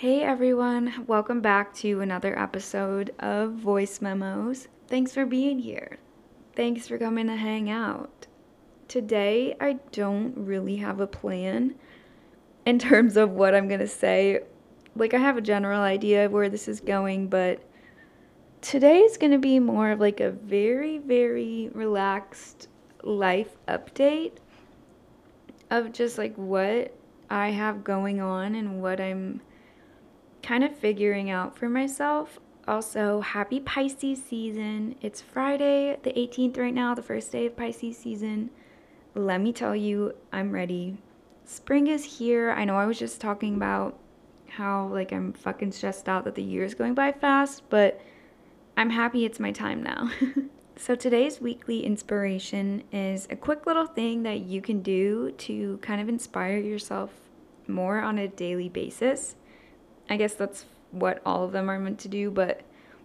Hey everyone, welcome back to another episode of Voice Memos. Thanks for being here. Thanks for coming to hang out. Today, I don't really have a plan in terms of what I'm gonna say. Like, I have a general idea of where this is going, but today is gonna be more of like a very, very relaxed life update of just like what I have going on and what I'm kind of figuring out for myself. Also, happy Pisces season. It's Friday, the 18th, right now, the first day of Pisces season. Let me tell you, I'm ready. Spring is here. I know I was just talking about how, like, I'm fucking stressed out that the year is going by fast, but I'm happy it's my time now. so, today's weekly inspiration is a quick little thing that you can do to kind of inspire yourself more on a daily basis. I guess that's what all of them are meant to do, but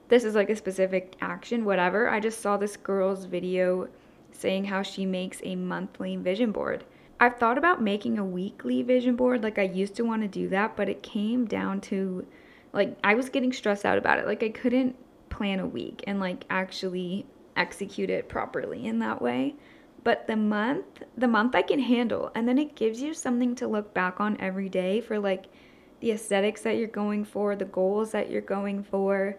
this is like a specific action, whatever. I just saw this girl's video saying how she makes a monthly vision board. I've thought about making a weekly vision board. Like I used to want to do that, but it came down to like I was getting stressed out about it. Like I couldn't plan a week and like actually execute it properly in that way. But the month, the month I can handle, and then it gives you something to look back on every day for like the aesthetics that you're going for, the goals that you're going for,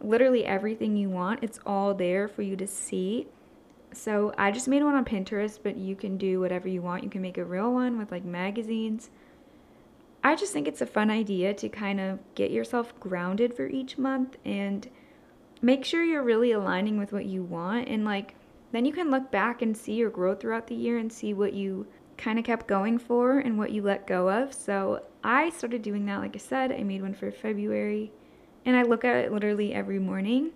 literally everything you want. It's all there for you to see. So I just made one on Pinterest, but you can do whatever you want. You can make a real one with like magazines. I just think it's a fun idea to kind of get yourself grounded for each month and make sure you're really aligning with what you want and like then you can look back and see your growth throughout the year and see what you kind of kept going for and what you let go of. So I started doing that, like I said. I made one for February and I look at it literally every morning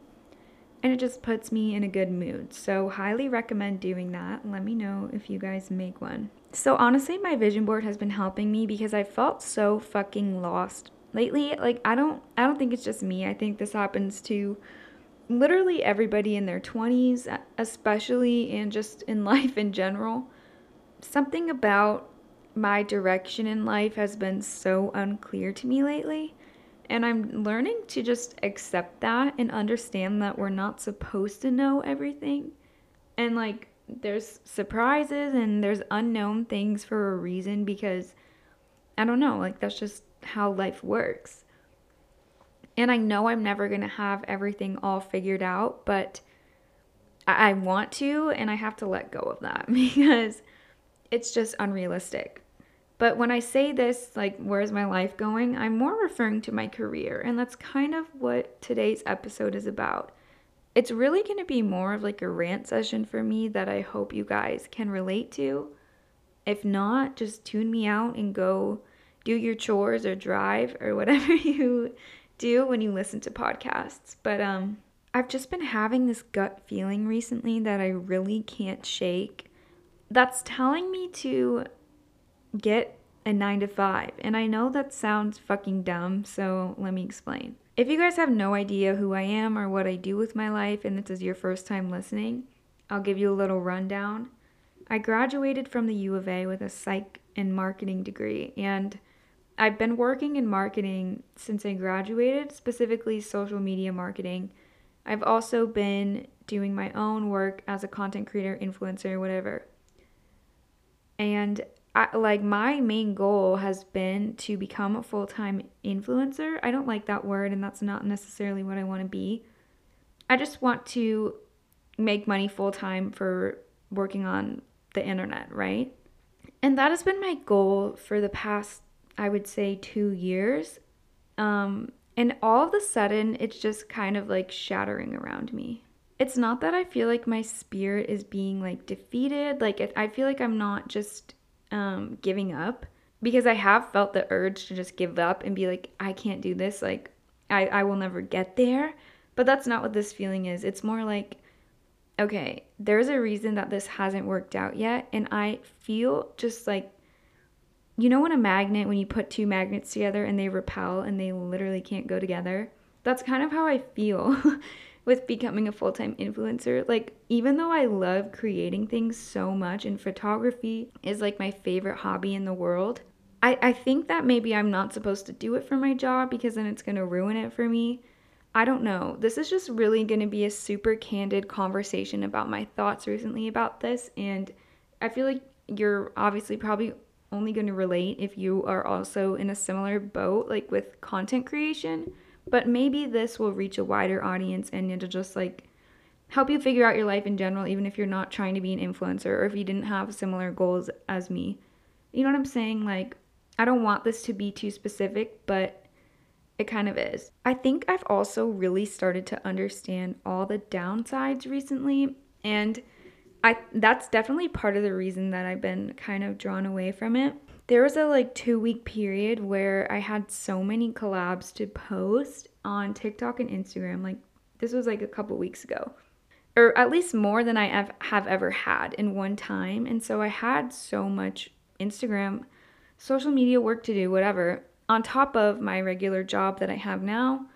and it just puts me in a good mood. So, highly recommend doing that. Let me know if you guys make one. So, honestly, my vision board has been helping me because I felt so fucking lost lately. Like, I don't I don't think it's just me. I think this happens to literally everybody in their 20s, especially and just in life in general something about my direction in life has been so unclear to me lately. And I'm learning to just accept that and understand that we're not supposed to know everything. And like, there's surprises and there's unknown things for a reason because I don't know, like, that's just how life works. And I know I'm never going to have everything all figured out, but I-, I want to, and I have to let go of that because it's just unrealistic. But when I say this, like, where's my life going, I'm more referring to my career. And that's kind of what today's episode is about. It's really going to be more of like a rant session for me that I hope you guys can relate to. If not, just tune me out and go do your chores or drive or whatever you do when you listen to podcasts. But um I've just been having this gut feeling recently that I really can't shake that's telling me to get a 9 to 5. And I know that sounds fucking dumb, so let me explain. If you guys have no idea who I am or what I do with my life and this is your first time listening, I'll give you a little rundown. I graduated from the U of A with a psych and marketing degree and I've been working in marketing since I graduated, specifically social media marketing. I've also been doing my own work as a content creator, influencer, whatever. And I, like my main goal has been to become a full-time influencer. I don't like that word and that's not necessarily what I want to be. I just want to make money full-time for working on the internet, right? And that has been my goal for the past I would say 2 years. Um and all of a sudden it's just kind of like shattering around me it's not that I feel like my spirit is being like defeated. Like I feel like I'm not just um, giving up because I have felt the urge to just give up and be like, I can't do this. Like I, I will never get there. But that's not what this feeling is. It's more like, okay, there's a reason that this hasn't worked out yet. And I feel just like, you know, when a magnet, when you put two magnets together and they repel and they literally can't go together? That's kind of how I feel. with becoming a full time influencer. Like, even though I love creating things so much and photography is like my favorite hobby in the world, I, I think that maybe I'm not supposed to do it for my job because then it's going to ruin it for me. I don't know. This is just really going to be a super candid conversation about my thoughts recently about this. And I feel like you're obviously probably only going to relate if you are also in a similar boat, like with content creation. But maybe this will reach a wider audience and it'll just like help you figure out your life in general, even if you're not trying to be an influencer or if you didn't have similar goals as me. You know what I'm saying? Like, I don't want this to be too specific, but it kind of is. I think I've also really started to understand all the downsides recently and I that's definitely part of the reason that I've been kind of drawn away from it. There was a like 2 week period where I had so many collabs to post on TikTok and Instagram. Like this was like a couple weeks ago. Or at least more than I have, have ever had in one time. And so I had so much Instagram social media work to do, whatever on top of my regular job that I have now.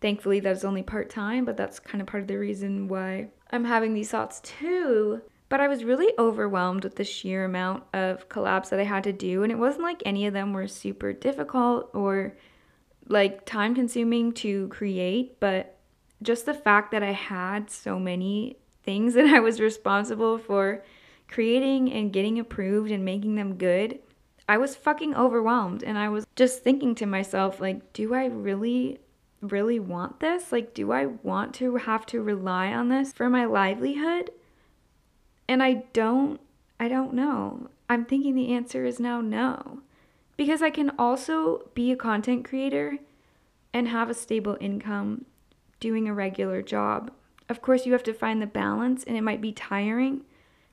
Thankfully, that is only part time, but that's kind of part of the reason why I'm having these thoughts too. But I was really overwhelmed with the sheer amount of collabs that I had to do, and it wasn't like any of them were super difficult or like time consuming to create, but just the fact that I had so many things that I was responsible for creating and getting approved and making them good I was fucking overwhelmed and I was just thinking to myself, like, do I really, really want this? Like, do I want to have to rely on this for my livelihood? And I don't, I don't know. I'm thinking the answer is now no. Because I can also be a content creator and have a stable income doing a regular job. Of course, you have to find the balance and it might be tiring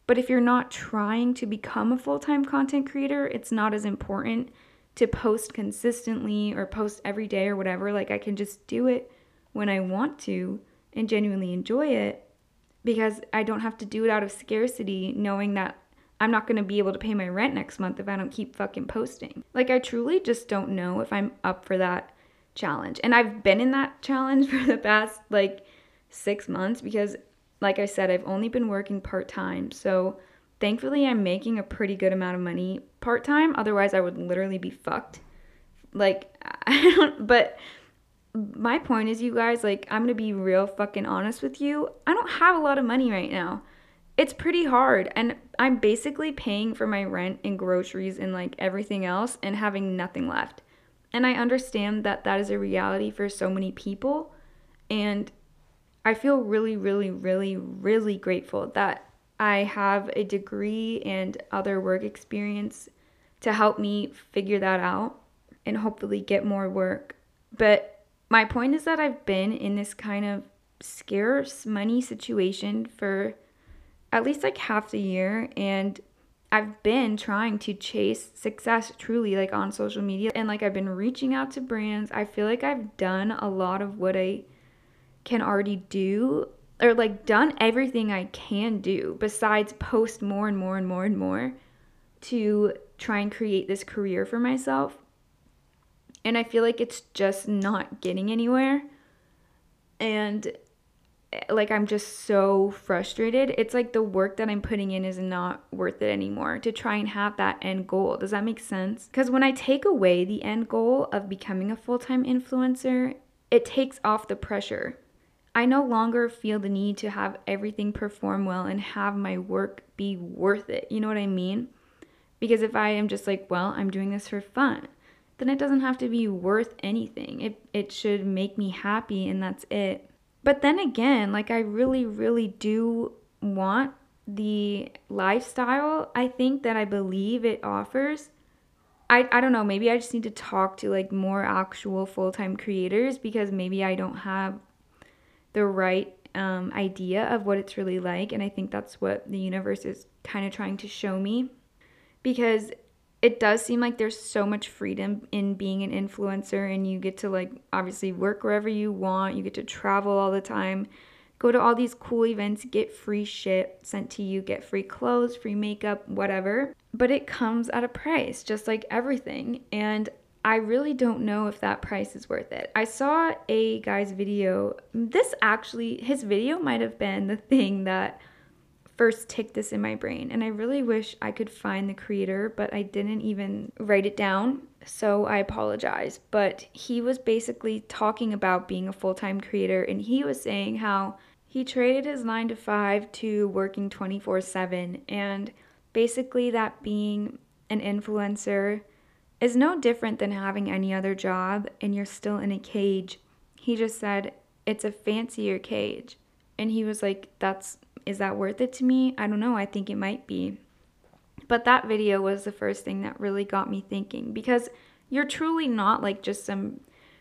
but if you're not trying to become a full time content creator, it's not as important to post consistently or post every day or whatever. Like, I can just do it when I want to and genuinely enjoy it because I don't have to do it out of scarcity, knowing that I'm not going to be able to pay my rent next month if I don't keep fucking posting. Like, I truly just don't know if I'm up for that challenge. And I've been in that challenge for the past like six months because like I said, I've only been working part time. So thankfully, I'm making a pretty good amount of money part time. Otherwise, I would literally be fucked. Like, I don't, but my point is, you guys, like, I'm gonna be real fucking honest with you. I don't have a lot of money right now. It's pretty hard. And I'm basically paying for my rent and groceries and like everything else and having nothing left. And I understand that that is a reality for so many people. And I feel really, really, really, really grateful that I have a degree and other work experience to help me figure that out and hopefully get more work. But my point is that I've been in this kind of scarce money situation for at least like half the year and I've been trying to chase success truly like on social media and like I've been reaching out to brands. I feel like I've done a lot of what I can already do or like done everything I can do besides post more and more and more and more to try and create this career for myself. And I feel like it's just not getting anywhere. And eh, like I'm just so frustrated. It's like the work that I'm putting in is not worth it anymore to try and have that end goal. Does that make sense? Because when I take away the end goal of becoming a full time influencer, it takes off the pressure I no longer feel the need to have everything perform well and have my work be worth it. You know what I mean? Because if I am just like, well, I'm doing this for fun, then it doesn't have to be worth anything. It it should make me happy and that's it. But then again, like I really really do want the lifestyle I think that I believe it offers. I, I don't know, maybe I just need to talk to like more actual full-time creators because maybe I don't have the right um, idea of what it's really like. And I think that's what the universe is kind of trying to show me because it does seem like there's so much freedom in being an influencer and you get to like obviously work wherever you want you get to travel all the time go to all these cool events get free shit sent to you get free clothes free makeup whatever but it comes at a price just like everything and I really don't know if that price is worth it. I saw a guy's video. This actually, his video might have been the thing that first ticked this in my brain. And I really wish I could find the creator, but I didn't even write it down. So I apologize. But he was basically talking about being a full time creator, and he was saying how he traded his nine to five to working 24 7. And basically, that being an influencer is no different than having any other job, and you're still in a cage. He just said it's a fancier cage. And he was like, That's is that worth it to me? I don't know. I think it might be. But that video was the first thing that really got me thinking because you're truly not like just some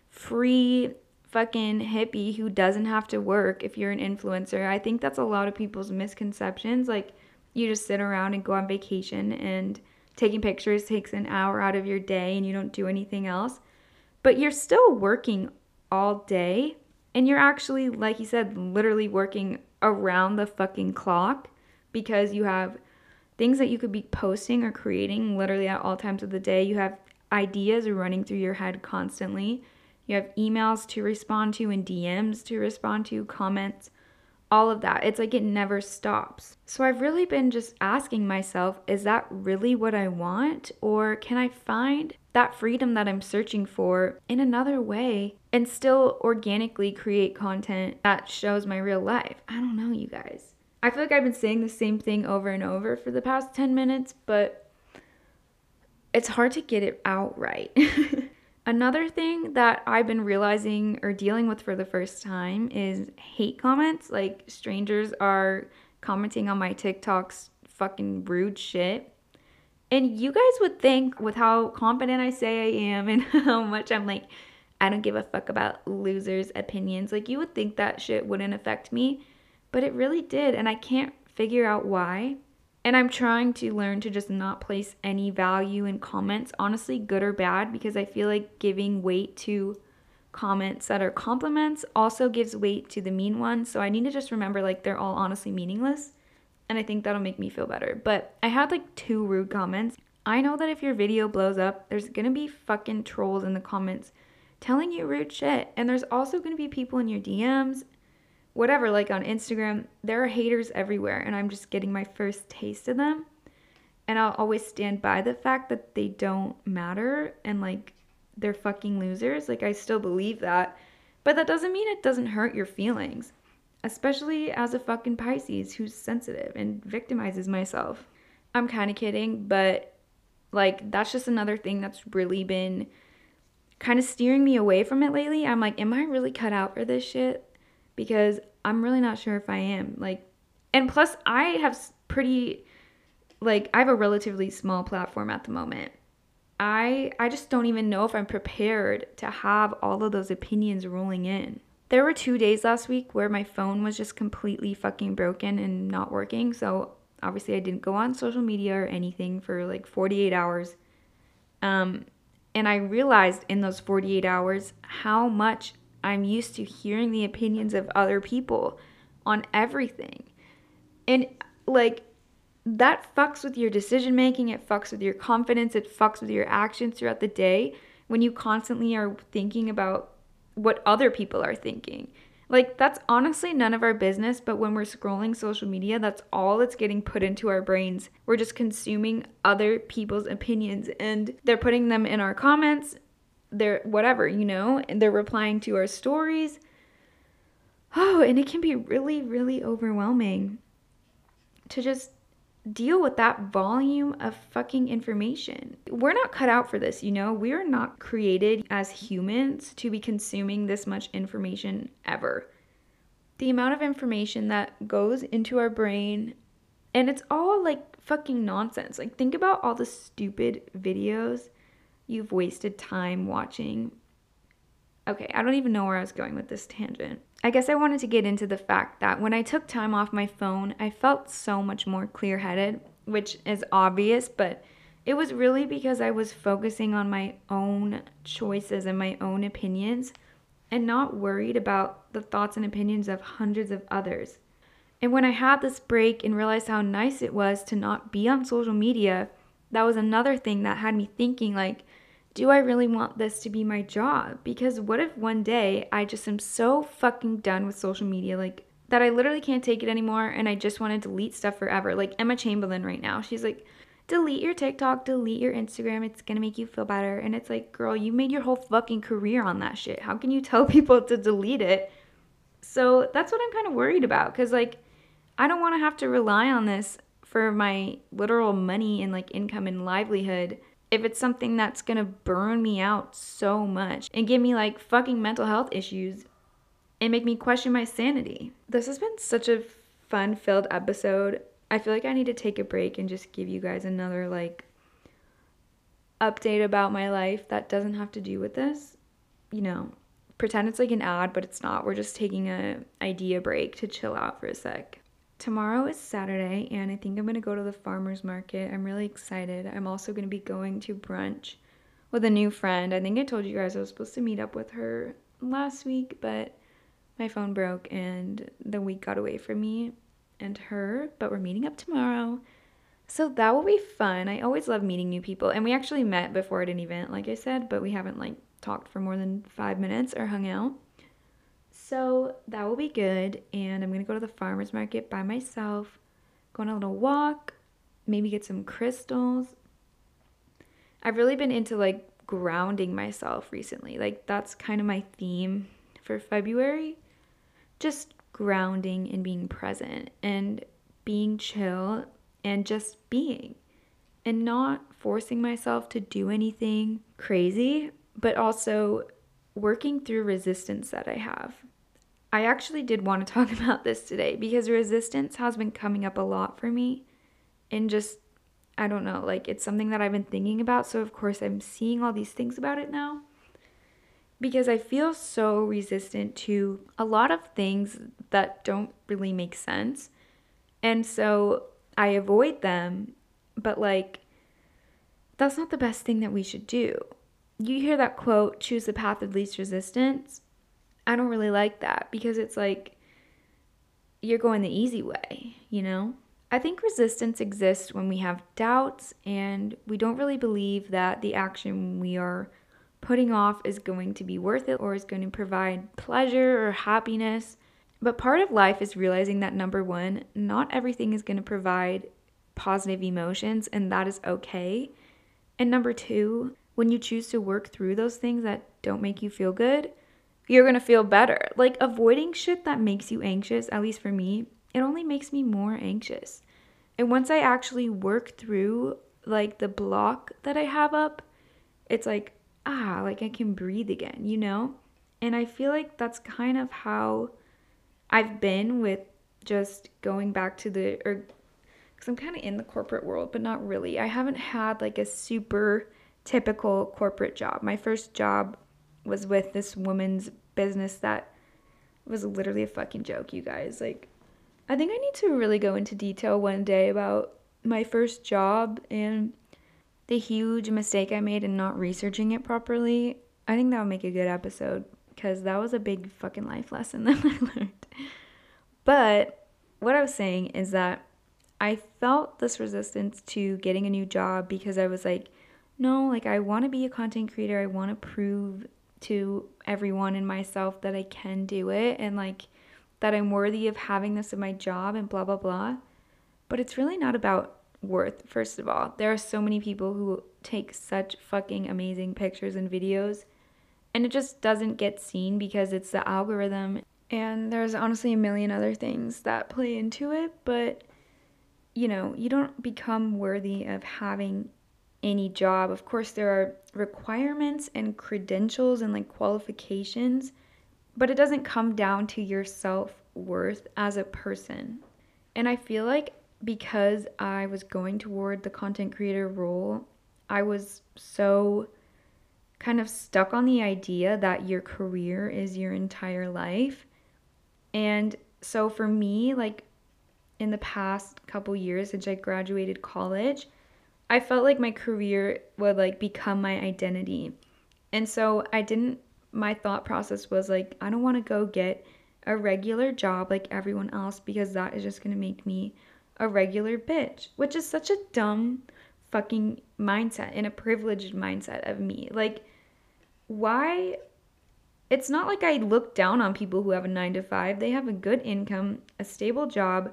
free fucking hippie who doesn't have to work if you're an influencer. I think that's a lot of people's misconceptions. Like, you just sit around and go on vacation and taking pictures takes an hour out of your day and you don't do anything else. But you're still working all day and you're actually, like you said, literally working around the fucking clock because you have things that you could be posting or creating literally at all times of the day. You have ideas running through your head constantly. You have emails to respond to and DMs to respond to, comments, all of that. It's like it never stops. So I've really been just asking myself, is that really what I want? Or can I find that freedom that I'm searching for in another way and still organically create content that shows my real life? I don't know, you guys. I feel like I've been saying the same thing over and over for the past 10 minutes, but it's hard to get it out right. Another thing that I've been realizing or dealing with for the first time is hate comments. Like strangers are commenting on my TikToks fucking rude shit. And you guys would think, with how confident I say I am and how much I'm like, I don't give a fuck about losers' opinions, like you would think that shit wouldn't affect me. But it really did. And I can't figure out why. And I'm trying to learn to just not place any value in comments, honestly, good or bad, because I feel like giving weight to comments that are compliments also gives weight to the mean ones. So I need to just remember like they're all honestly meaningless. And I think that'll make me feel better. But I had like two rude comments. I know that if your video blows up, there's gonna be fucking trolls in the comments telling you rude shit. And there's also gonna be people in your DMs whatever, like on Instagram, there are haters everywhere, and I'm just getting my first taste of them. And I'll always stand by the fact that they don't matter and like they're fucking losers. Like, I still believe that. But that doesn't mean it doesn't hurt your feelings, especially as a fucking Pisces who's sensitive and victimizes myself. I'm kind of kidding, but like, that's just another thing that's really been kind of steering me away from it lately. I'm like, am I really cut out for this shit? because I'm really not sure if I am. Like, and plus, I have pretty, like, I have a relatively small platform at the moment. I I just don't even know if I'm prepared to have all of those opinions rolling in. There were two days last week where my phone was just completely fucking broken and not working. So obviously I didn't go on social media or anything for like 48 hours. Um, and I realized in those 48 hours how much I'm used to hearing the opinions of other people on everything. And like that fucks with your decision making, it fucks with your confidence, it fucks with your actions throughout the day when you constantly are thinking about what other people are thinking. Like, that's honestly none of our business, but when we're scrolling social media, that's all that's getting put into our brains. We're just consuming other people's opinions and they're putting them in our comments they're whatever, you know, and they're replying to our stories. Oh, and it can be really, really overwhelming to just deal with that volume of fucking information. We're not cut out for this, you know? We are not created as humans to be consuming this much information ever. The amount of information that goes into our brain, and it's all like fucking nonsense. Like, think about all the stupid videos you've wasted time watching. Okay, I don't even know where I was going with this tangent. I guess I wanted to get into the fact that when I took time off my phone, I felt so much more clear headed, which is obvious, but it was really because I was focusing on my own choices and my own opinions and not worried about the thoughts and opinions of hundreds of others. And when I had this break and realized how nice it was to not be on social media, that was another thing that had me thinking like do I really want this to be my job? Because what if one day I just am so fucking done with social media? Like, that I literally can't take it anymore and I just want to delete stuff forever. Like Emma Chamberlain right now. She's like, delete your TikTok, delete your Instagram. It's to make you feel better. And it's like, girl, you made your whole fucking career on that shit. How can you tell people to delete it? So that's what I'm kind of worried about because, like, I don't want to have to rely on this for my literal money and like income and livelihood if it's something that's gonna burn me out so much and give me like fucking mental health issues and make me question my sanity. This has been such a fun filled episode. I feel like I need to take a break and just give you guys another like update about my life that doesn't have to do with this. You know, pretend it's like an ad, but it's not. We're just taking a idea break to chill out for a sec. Tomorrow is Saturday, and I think I'm gonna go to the farmer's market. I'm really excited. I'm also gonna be going to brunch with a new friend. I think I told you guys I was supposed to meet up with her last week, but my phone broke and the week got away from me and her, but we're meeting up tomorrow. So that will be fun. I always love meeting new people. And we actually met before at an event, like I said, but we haven't like talked for more than five minutes or hung out. So that will be good. And I'm to go to the farmer's market by myself, go on a little walk, maybe get some crystals. I've really been into like grounding myself recently. Like that's kind of my theme for February. Just grounding and being present and being chill and just being and not forcing myself to do anything crazy, but also working through resistance that I have. I actually did want to talk about this today because resistance has been coming up a lot for me. And just, I don't know, like it's something that I've been thinking about. So, of course, I'm seeing all these things about it now because I feel so resistant to a lot of things that don't really make sense. And so I avoid them, but like, that's not the best thing that we should do. You hear that quote, choose the path of least resistance. I don't really like that because it's like you're going the easy way, you know? I think resistance exists when we have doubts and we don't really believe that the action we are putting off is going to be worth it or is going to provide pleasure or happiness. But part of life is realizing that number one, not everything is going to provide positive emotions, and that is okay. And number two, when you choose to work through those things that don't make you feel good, you're gonna feel better. Like avoiding shit that makes you anxious, at least for me, it only makes me more anxious. And once I actually work through like the block that I have up, it's like, ah, like I can breathe again, you know? And I feel like that's kind of how I've been with just going back to the, or because I'm kind of in the corporate world, but not really. I haven't had like a super typical corporate job. My first job was with this woman's business that was literally a fucking joke, you guys. Like, I think I need to really go into detail one day about my first job and the huge mistake I made in not researching it properly. I think that would make a good episode because that was a big fucking life lesson that I learned. But what I was saying is that I felt this resistance to getting a new job because I was like, no, like I want to be a content creator. I want to prove to everyone and myself that I can do it and like that I'm worthy of having this in my job and blah blah blah. But it's really not about worth, first of all. There are so many people who take such fucking amazing pictures and videos and it just doesn't get seen because it's the algorithm and there's honestly a million other things that play into it, but you know, you don't become worthy of having any job. Of course, there are requirements and credentials and like qualifications, but it doesn't come down to your self worth as a person. And I feel like because I was going toward the content creator role, I was so kind of stuck on the idea that your career is your entire life. And so for me, like in the past couple years since I graduated college, I felt like my career would like become my identity. And so I didn't my thought process was like I don't want to go get a regular job like everyone else because that is just going to make me a regular bitch, which is such a dumb fucking mindset and a privileged mindset of me. Like why it's not like I look down on people who have a 9 to 5. They have a good income, a stable job,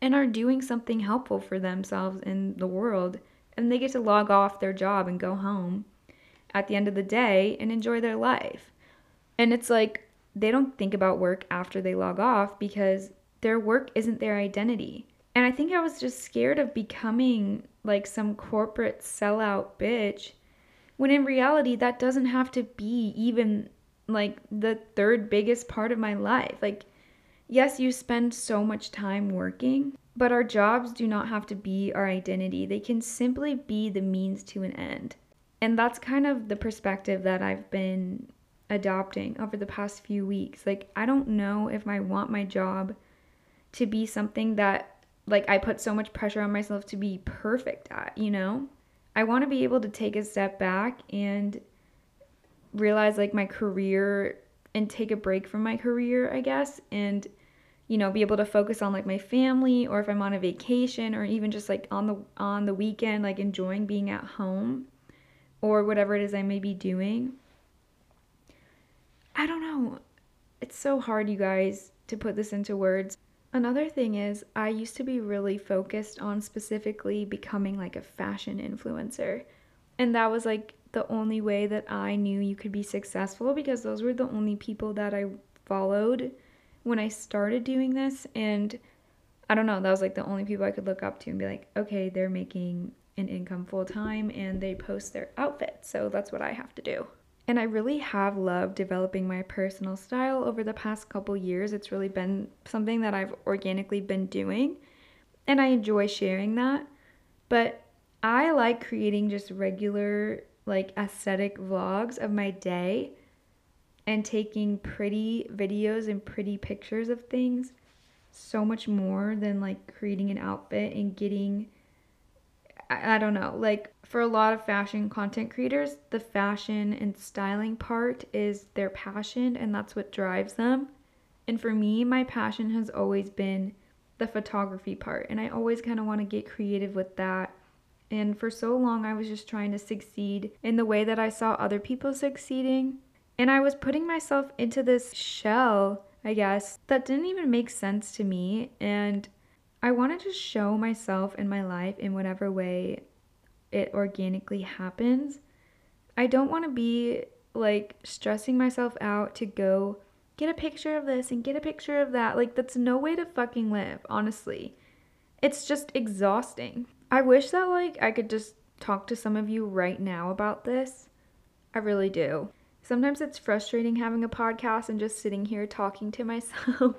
and are doing something helpful for themselves in the world. And they get to log off their job and go home at the end of the day and enjoy their life. And it's like they don't think about work after they log off because their work isn't their identity. And I think I was just scared of becoming like some corporate sellout bitch when in reality that doesn't have to be even like the third biggest part of my life. Like, yes, you spend so much time working, but our jobs do not have to be our identity. They can simply be the means to an end. And that's kind of the perspective that I've been adopting over the past few weeks. Like, I don't know if I want my job to be something that, like, I put so much pressure on myself to be perfect at, you know? I want to be able to take a step back and realize like my career and take a break from my career, I guess, and you know, be able to focus on like my family or if I'm on a vacation or even just like on the on the weekend like enjoying being at home or whatever it is I may be doing. I don't know. It's so hard, you guys, to put this into words. Another thing is, I used to be really focused on specifically becoming like a fashion influencer. And that was like the only way that I knew you could be successful because those were the only people that I followed when I started doing this. And I don't know, that was like the only people I could look up to and be like, okay, they're making an income full time and they post their outfits. So that's what I have to do. And I really have loved developing my personal style over the past couple years. It's really been something that I've organically been doing and I enjoy sharing that. But I like creating just regular like aesthetic vlogs of my day and taking pretty videos and pretty pictures of things so much more than like creating an outfit and getting I, I don't know like for a lot of fashion content creators the fashion and styling part is their passion and that's what drives them and for me my passion has always been the photography part and i always kind of want to get creative with that and for so long, I was just trying to succeed in the way that I saw other people succeeding. And I was putting myself into this shell, I guess, that didn't even make sense to me. And I wanted to show myself in my life in whatever way it organically happens. I don't want to be like stressing myself out to go get a picture of this and get a picture of that. Like, that's no way to fucking live, honestly. It's just exhausting. I wish that like I could just talk to some of you right now about this. I really do. Sometimes it's frustrating having a podcast and just sitting here talking to myself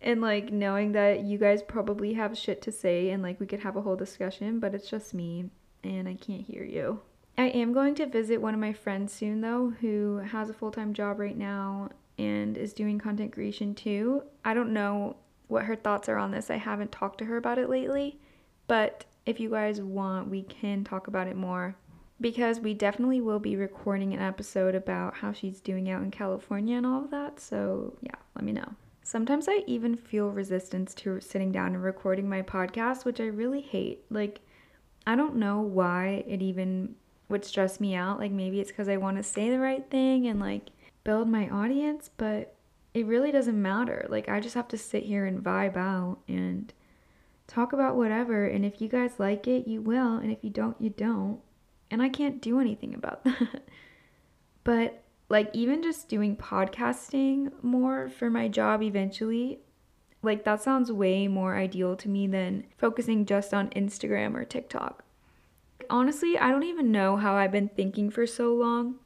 and like knowing that you guys probably have shit to say and like we could have a whole discussion, but it's just me and I can't hear you. I am going to visit one of my friends soon though who has a full-time job right now and is doing content creation too. I don't know what her thoughts are on this. I haven't talked to her about it lately, but if you guys want, we can talk about it more because we definitely will be recording an episode about how she's doing out in California and all of that. So, yeah, let me know. Sometimes I even feel resistance to sitting down and recording my podcast, which I really hate. Like, I don't know why it even would stress me out. Like, maybe it's because I want to say the right thing and like build my audience, but it really doesn't matter. Like, I just have to sit here and vibe out and talk about whatever. And if you guys like it, you will. And if you don't, you don't. And I can't do anything about that. but like, even just doing podcasting more for my job eventually, like, that sounds way more ideal to me than focusing just on Instagram or TikTok. Honestly, I don't even know how I've been thinking for so long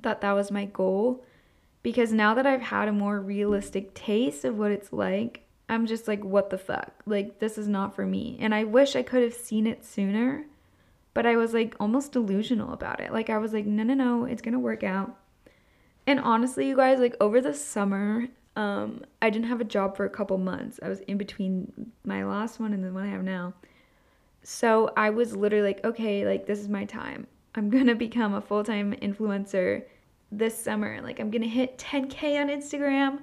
that that was my goal because now that I've had a more realistic taste of what it's like, I'm just like, what the fuck? Like, this is not for me. And I wish I could have seen it sooner, but I was like almost delusional about it. Like, I was like, no, no, no, it's gonna work out. And honestly, you guys, like, over the summer, um, I didn't have a job for a couple months. I was in between my last one and the one I have now. So I was literally like, okay, like, this is my time. I'm gonna become a full time influencer this summer. Like, I'm gonna hit 10K on Instagram.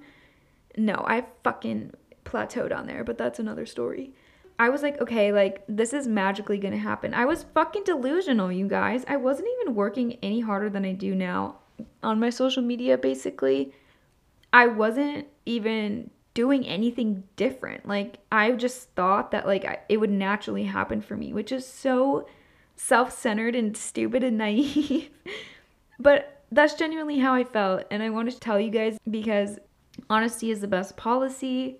No, I fucking plateaued on there, but that's another story. I was like, okay, like this is magically gonna happen. I was fucking delusional, you guys. I wasn't even working any harder than I do now on my social media basically, I wasn't even doing anything different. Like I just thought that like I, it would naturally happen for me, which is so self-centered and stupid and naive. but that's genuinely how I felt and I wanted to tell you guys because honesty is the best policy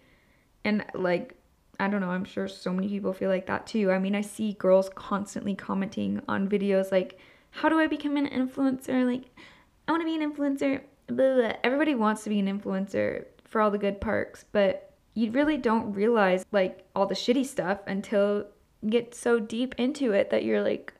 and like I don't know, I'm sure so many people feel like that too. I mean, I see girls constantly commenting on videos like, how do I become an influencer? Like, I want to be an influencer. Blah, blah. Everybody wants to be an influencer for all the good perks, but you really don't realize like all the shitty stuff until you get so deep into it that you're like,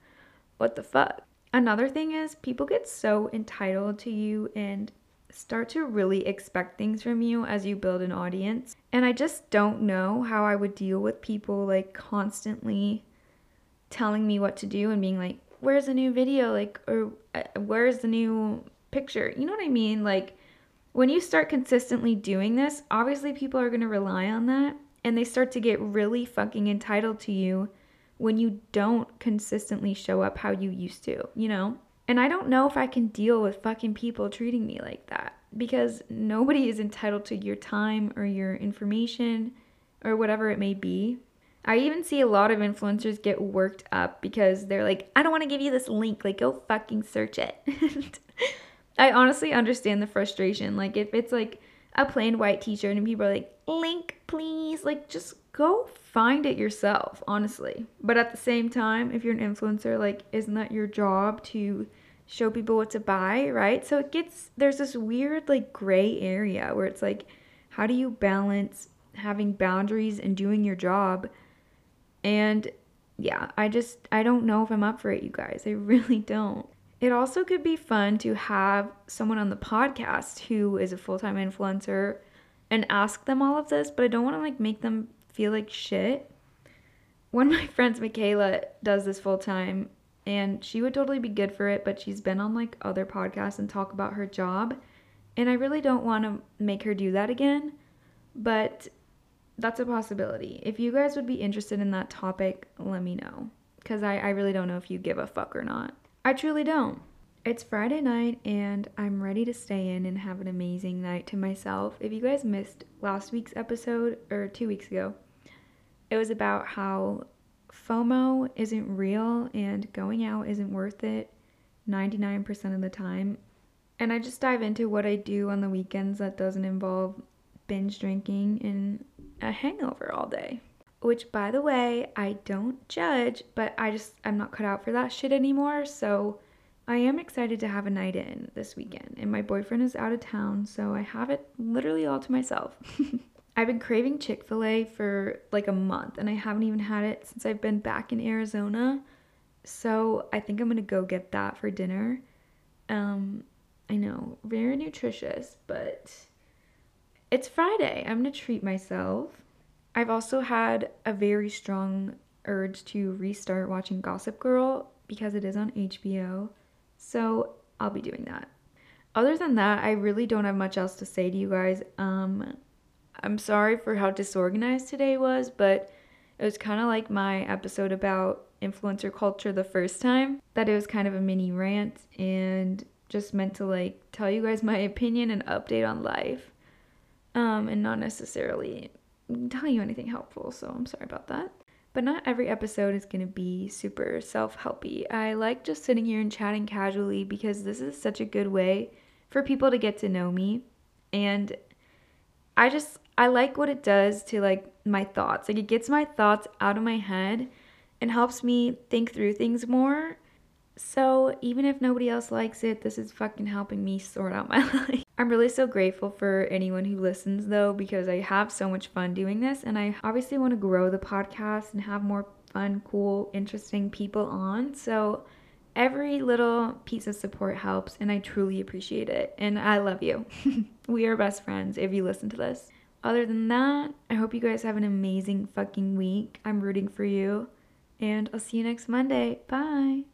what the fuck? Another thing is people get so entitled to you and start to really expect things from you as you build an audience. And I just don't know how I would deal with people like constantly telling me what to do and being like, where's the new video? Like, or uh, where's the new picture? You know what I mean? Like, when you start consistently doing this, obviously people are going to rely on that and they start to get really fucking entitled to you when you don't consistently show up how you used to, you know? And I don't know if I can deal with fucking people treating me like that because nobody is entitled to your time or your information or whatever it may be. I even see a lot of influencers get worked up because they're like, I don't want to give you this link. Like, go fucking search it. I honestly understand the frustration. Like, if it's like a plain white t shirt and people are like, link, please, like, just go find it yourself, honestly. But at the same time, if you're an influencer, like, isn't that your job to show people what to buy, right? So it gets, there's this weird, like, gray area where it's like, how do you balance having boundaries and doing your job? And yeah, I just, I don't know if I'm up for it, you guys. I really don't. It also could be fun to have someone on the podcast who is a full time influencer and ask them all of this, but I don't want to like make them feel like shit. One of my friends, Michaela, does this full time and she would totally be good for it, but she's been on like other podcasts and talk about her job. And I really don't want to make her do that again, but that's a possibility. If you guys would be interested in that topic, let me know. Because I, I really don't know if you give a fuck or not. I truly don't. It's Friday night and I'm ready to stay in and have an amazing night to myself. If you guys missed last week's episode, or two weeks ago, it was about how FOMO isn't real and going out isn't worth it 99% of the time. And I just dive into what I do on the weekends that doesn't involve binge drinking and a hangover all day. Which, by the way, I don't judge, but I just, I'm not cut out for that shit anymore. So I am excited to have a night in this weekend. And my boyfriend is out of town, so I have it literally all to myself. I've been craving Chick fil A for like a month and I haven't even had it since I've been back in Arizona. So I think I'm gonna go get that for dinner. Um, I know, very nutritious, but it's Friday. I'm gonna treat myself. I've also had a very strong urge to restart watching Gossip Girl because it is on HBO. So I'll be doing that. Other than that, I really don't have much else to say to you guys. Um, I'm sorry for how disorganized today was, but it was kind of like my episode about influencer culture the first time, that it was kind of a mini rant and just meant to like tell you guys my opinion and update on life. Um, and not necessarily tell you anything helpful, so I'm sorry about that. But not every episode is gonna be super self helpy. I like just sitting here and chatting casually because this is such a good way for people to get to know me. And I just I like what it does to like my thoughts. Like it gets my thoughts out of my head and helps me think through things more. So even if nobody else likes it, this is fucking helping me sort out my life. I'm really so grateful for anyone who listens though because I have so much fun doing this and I obviously want to grow the podcast and have more fun, cool, interesting people on. So every little piece of support helps and I truly appreciate it and I love you. we are best friends if you listen to this. Other than that, I hope you guys have an amazing fucking week. I'm rooting for you. And I'll see you next Monday. Bye.